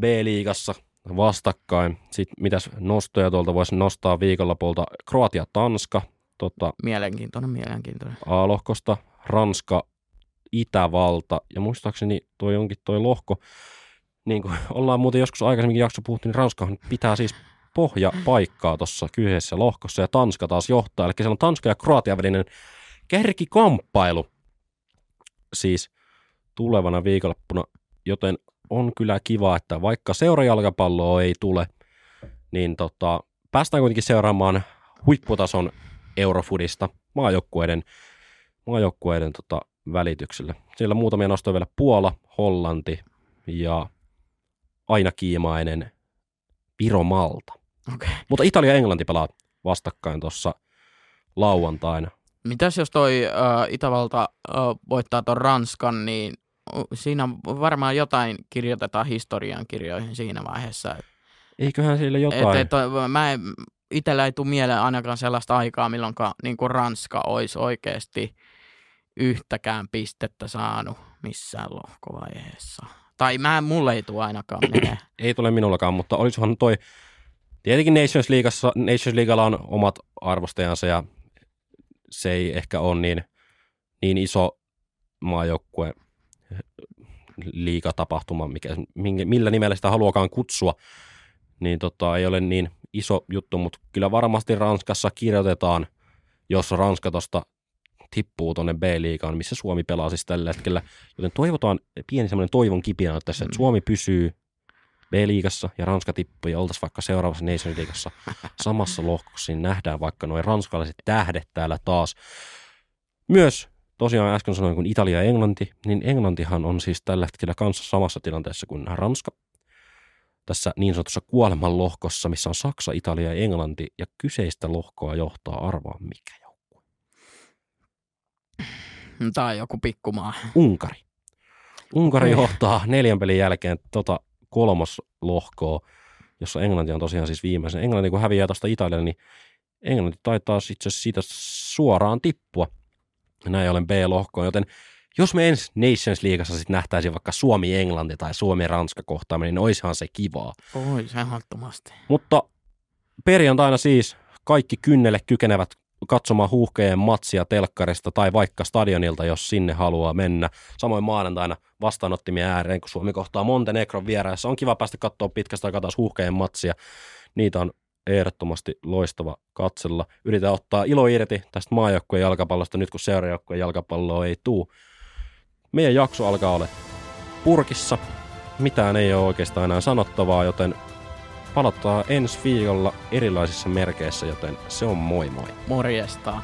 B-liigassa vastakkain. Sitten mitäs nostoja tuolta voisi nostaa viikonlopulta? Kroatia, Tanska, tota, Mielenkiintoinen, mielenkiintoinen. A-lohkosta, Ranska, Itävalta ja muistaakseni toi onkin toi lohko, niin kuin ollaan muuten joskus aikaisemminkin jakso puhuttu, niin Ranskahan pitää siis pohjapaikkaa tuossa kyseisessä lohkossa ja Tanska taas johtaa. Eli siellä on Tanska ja Kroatia välinen kärkikamppailu siis tulevana viikonloppuna, joten on kyllä kiva, että vaikka seurajalkapalloa ei tule, niin tota, päästään kuitenkin seuraamaan huipputason Eurofudista maajoukkueiden, maajoukkueiden tota, välityksellä. Siellä muutamia nostoja vielä Puola, Hollanti ja aina kiimainen Viro Malta. Okay. Mutta Italia ja Englanti pelaa vastakkain tuossa lauantaina. Mitäs jos toi äh, Itävalta äh, voittaa ton Ranskan, niin siinä varmaan jotain kirjoitetaan historian kirjoihin siinä vaiheessa. Eiköhän sille jotain. et, et, mä en, itellä ei tule mieleen ainakaan sellaista aikaa, milloin niin Ranska olisi oikeasti yhtäkään pistettä saanut missään lohkovaiheessa. Tai mä, mulle ei tule ainakaan menee. ei tule minullakaan, mutta olisihan toi, tietenkin Nations Leagueassa, Nations Leaguealla on omat arvostajansa ja se ei ehkä ole niin, niin iso maajoukkue liikatapahtuma, mikä, millä nimellä sitä haluakaan kutsua, niin tota, ei ole niin iso juttu, mutta kyllä varmasti Ranskassa kirjoitetaan, jos Ranska tuosta tippuu tuonne B-liigaan, missä Suomi pelaa siis tällä hetkellä. Joten toivotaan pieni semmoinen toivon kipinä tässä, että mm. Suomi pysyy B-liigassa ja Ranska tippuu ja oltaisiin vaikka seuraavassa Nation liigassa samassa lohkossa, niin nähdään vaikka noin ranskalaiset tähdet täällä taas. Myös tosiaan äsken sanoin, kun Italia ja Englanti, niin Englantihan on siis tällä hetkellä kanssa samassa tilanteessa kuin Ranska. Tässä niin sanotussa kuoleman lohkossa, missä on Saksa, Italia ja Englanti, ja kyseistä lohkoa johtaa arvaa mikä joukkue. Tai joku pikkumaa. Unkari. Unkari johtaa neljän pelin jälkeen tota kolmas lohkoa, jossa Englanti on tosiaan siis viimeisen. Englanti kun häviää tuosta Italialle, niin Englanti taitaa itse siitä suoraan tippua näin ollen B-lohkoon, joten jos me ensi Nations Leagueassa sitten nähtäisiin vaikka Suomi-Englanti tai Suomi-Ranska kohtaaminen, niin olisihan se kivaa. Oi, ehdottomasti. Mutta perjantaina siis kaikki kynnelle kykenevät katsomaan huuhkeen matsia telkkarista tai vaikka stadionilta, jos sinne haluaa mennä. Samoin maanantaina vastaanottimien ääreen, kun Suomi kohtaa Montenegron vieraissa. On kiva päästä katsoa pitkästä aikaa taas huuhkeen matsia. Niitä on ehdottomasti loistava katsella. Yritetään ottaa ilo irti tästä maajoukkueen jalkapallosta nyt kun seuraajoukkueen jalkapalloa ei tuu. Meidän jakso alkaa olla purkissa. Mitään ei ole oikeastaan enää sanottavaa, joten palataan ensi viikolla erilaisissa merkeissä, joten se on moi moi. Morjesta.